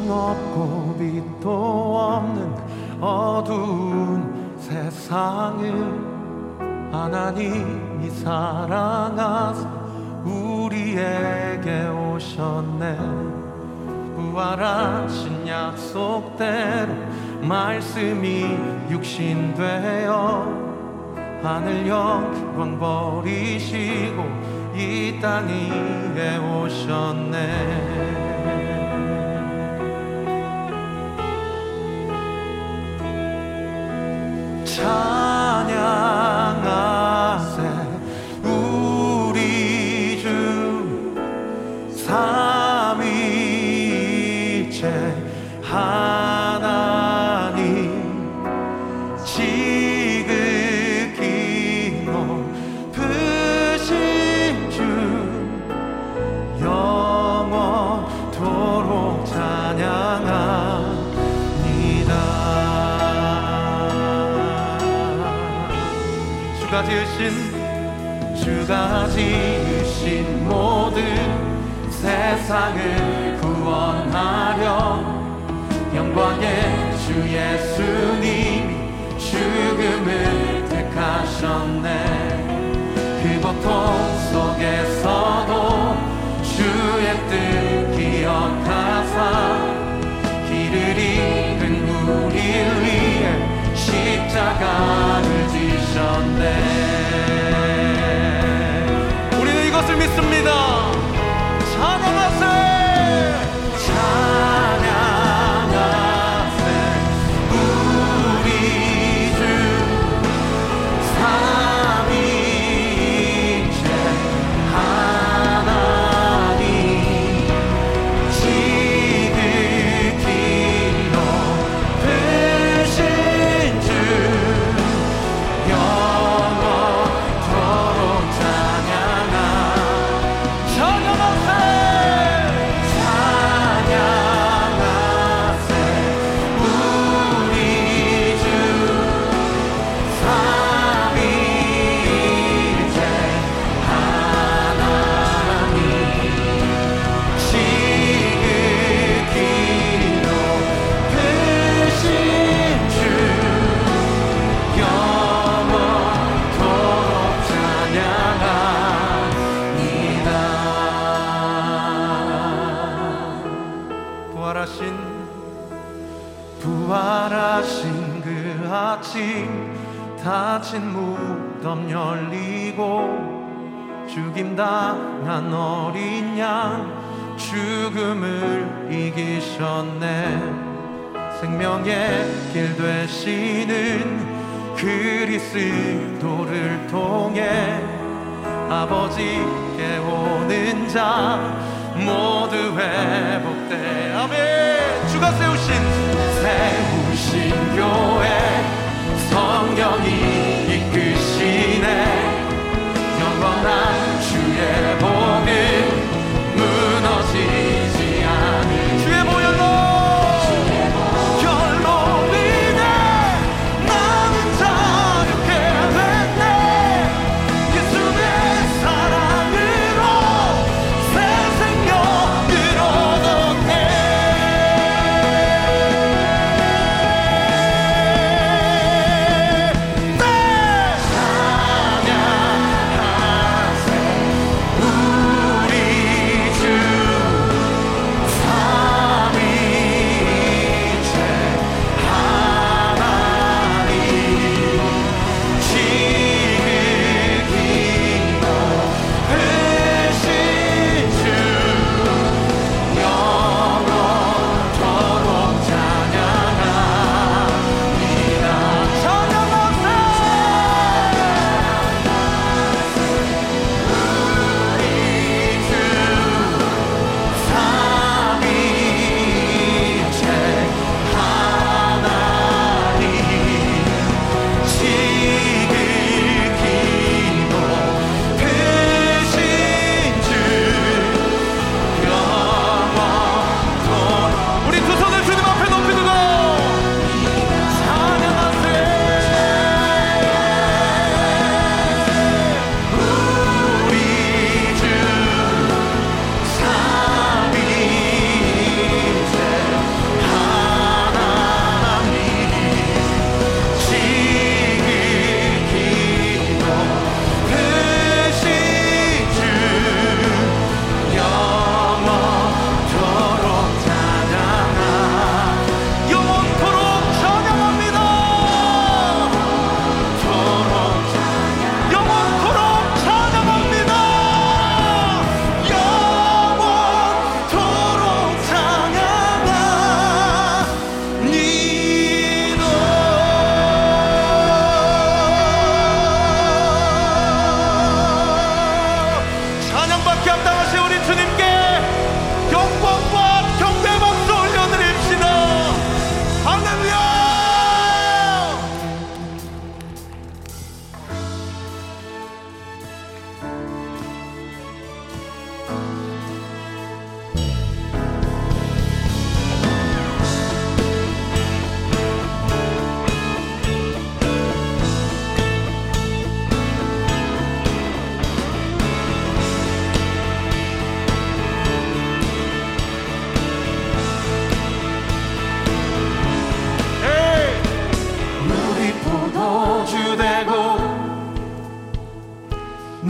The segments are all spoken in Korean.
희망 없고 빛도 없는 어두운 세상을 하나님이 사랑하사 우리에게 오셨네. 부활하신 약속대로 말씀이 육신되어 하늘 영광 버리시고 이 땅 위에 오셨네 지으신 주가 지으신 모든 세상을 구원하려 영광의 주 예수님이 죽음을 택하셨네. 그 고통 속에서 부활하신 그 아침 닫힌 무덤 열리고 죽임 당한 어린 양 죽음을 이기셨네. 생명의 길 되시는 그리스도를 통해 아버지께 오는 자 모두 회복돼. 아멘. 주가 세우신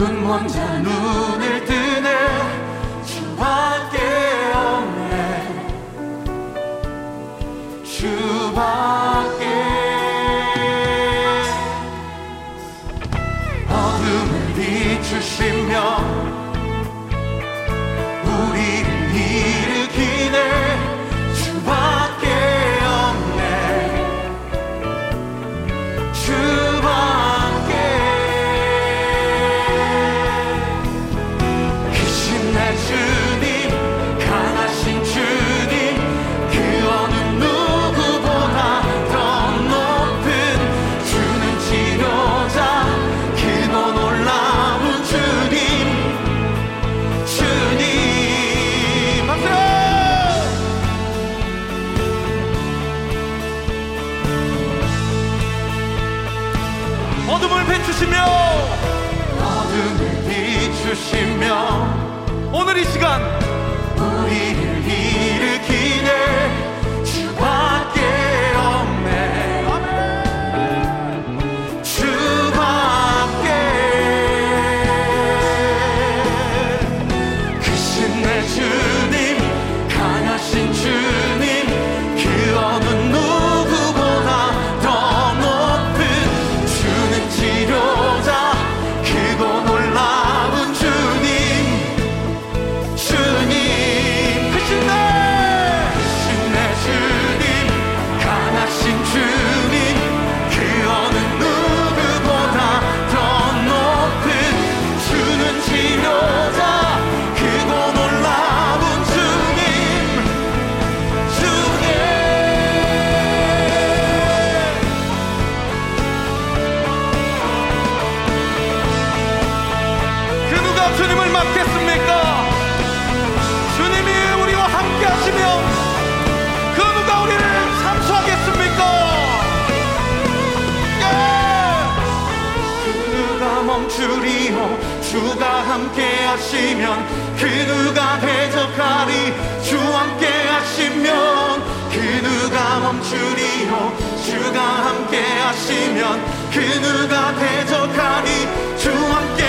눈먼 자눈 어둠을 비추시며 어둠을 비추시며 오늘 이 시간 우리를 하시면 그 누가 대적하리. 주 함께 하시면 그 누가 멈추리요. 주가 함께 하시면 그 누가 대적하리. 주 함께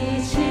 一起。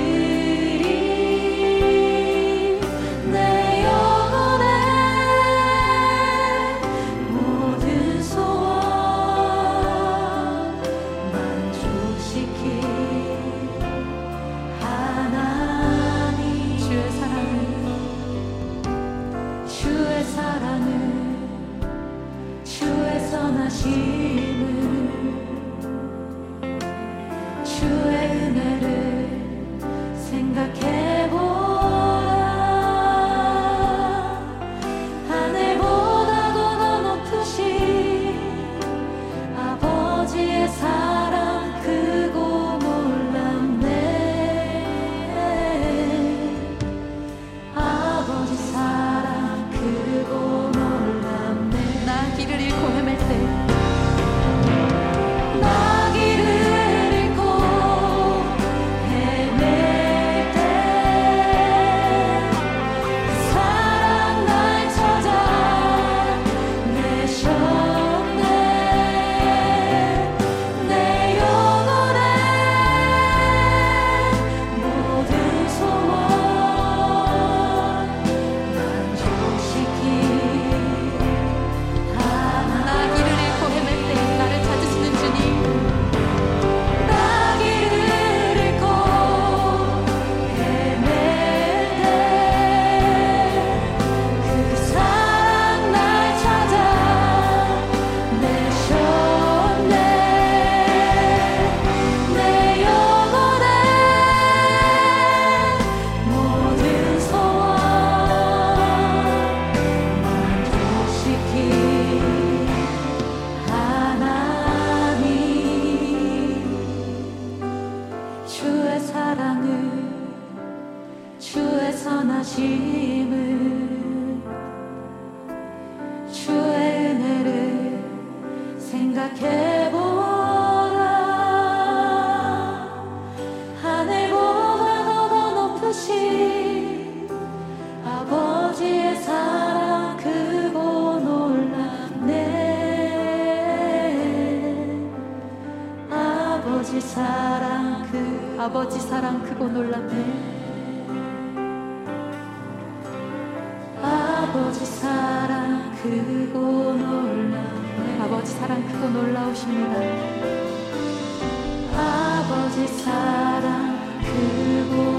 심을 주의 은혜를 생각해보라. 하늘보다 더더 높으신 아버지의 사랑 크고 놀랍네. 아버지 사랑 그 아버지 사랑 크고 놀랍네. 아버지 사랑 크고 놀라. 아버지 사랑 크고 놀라우십니다. 아버지 사랑 크고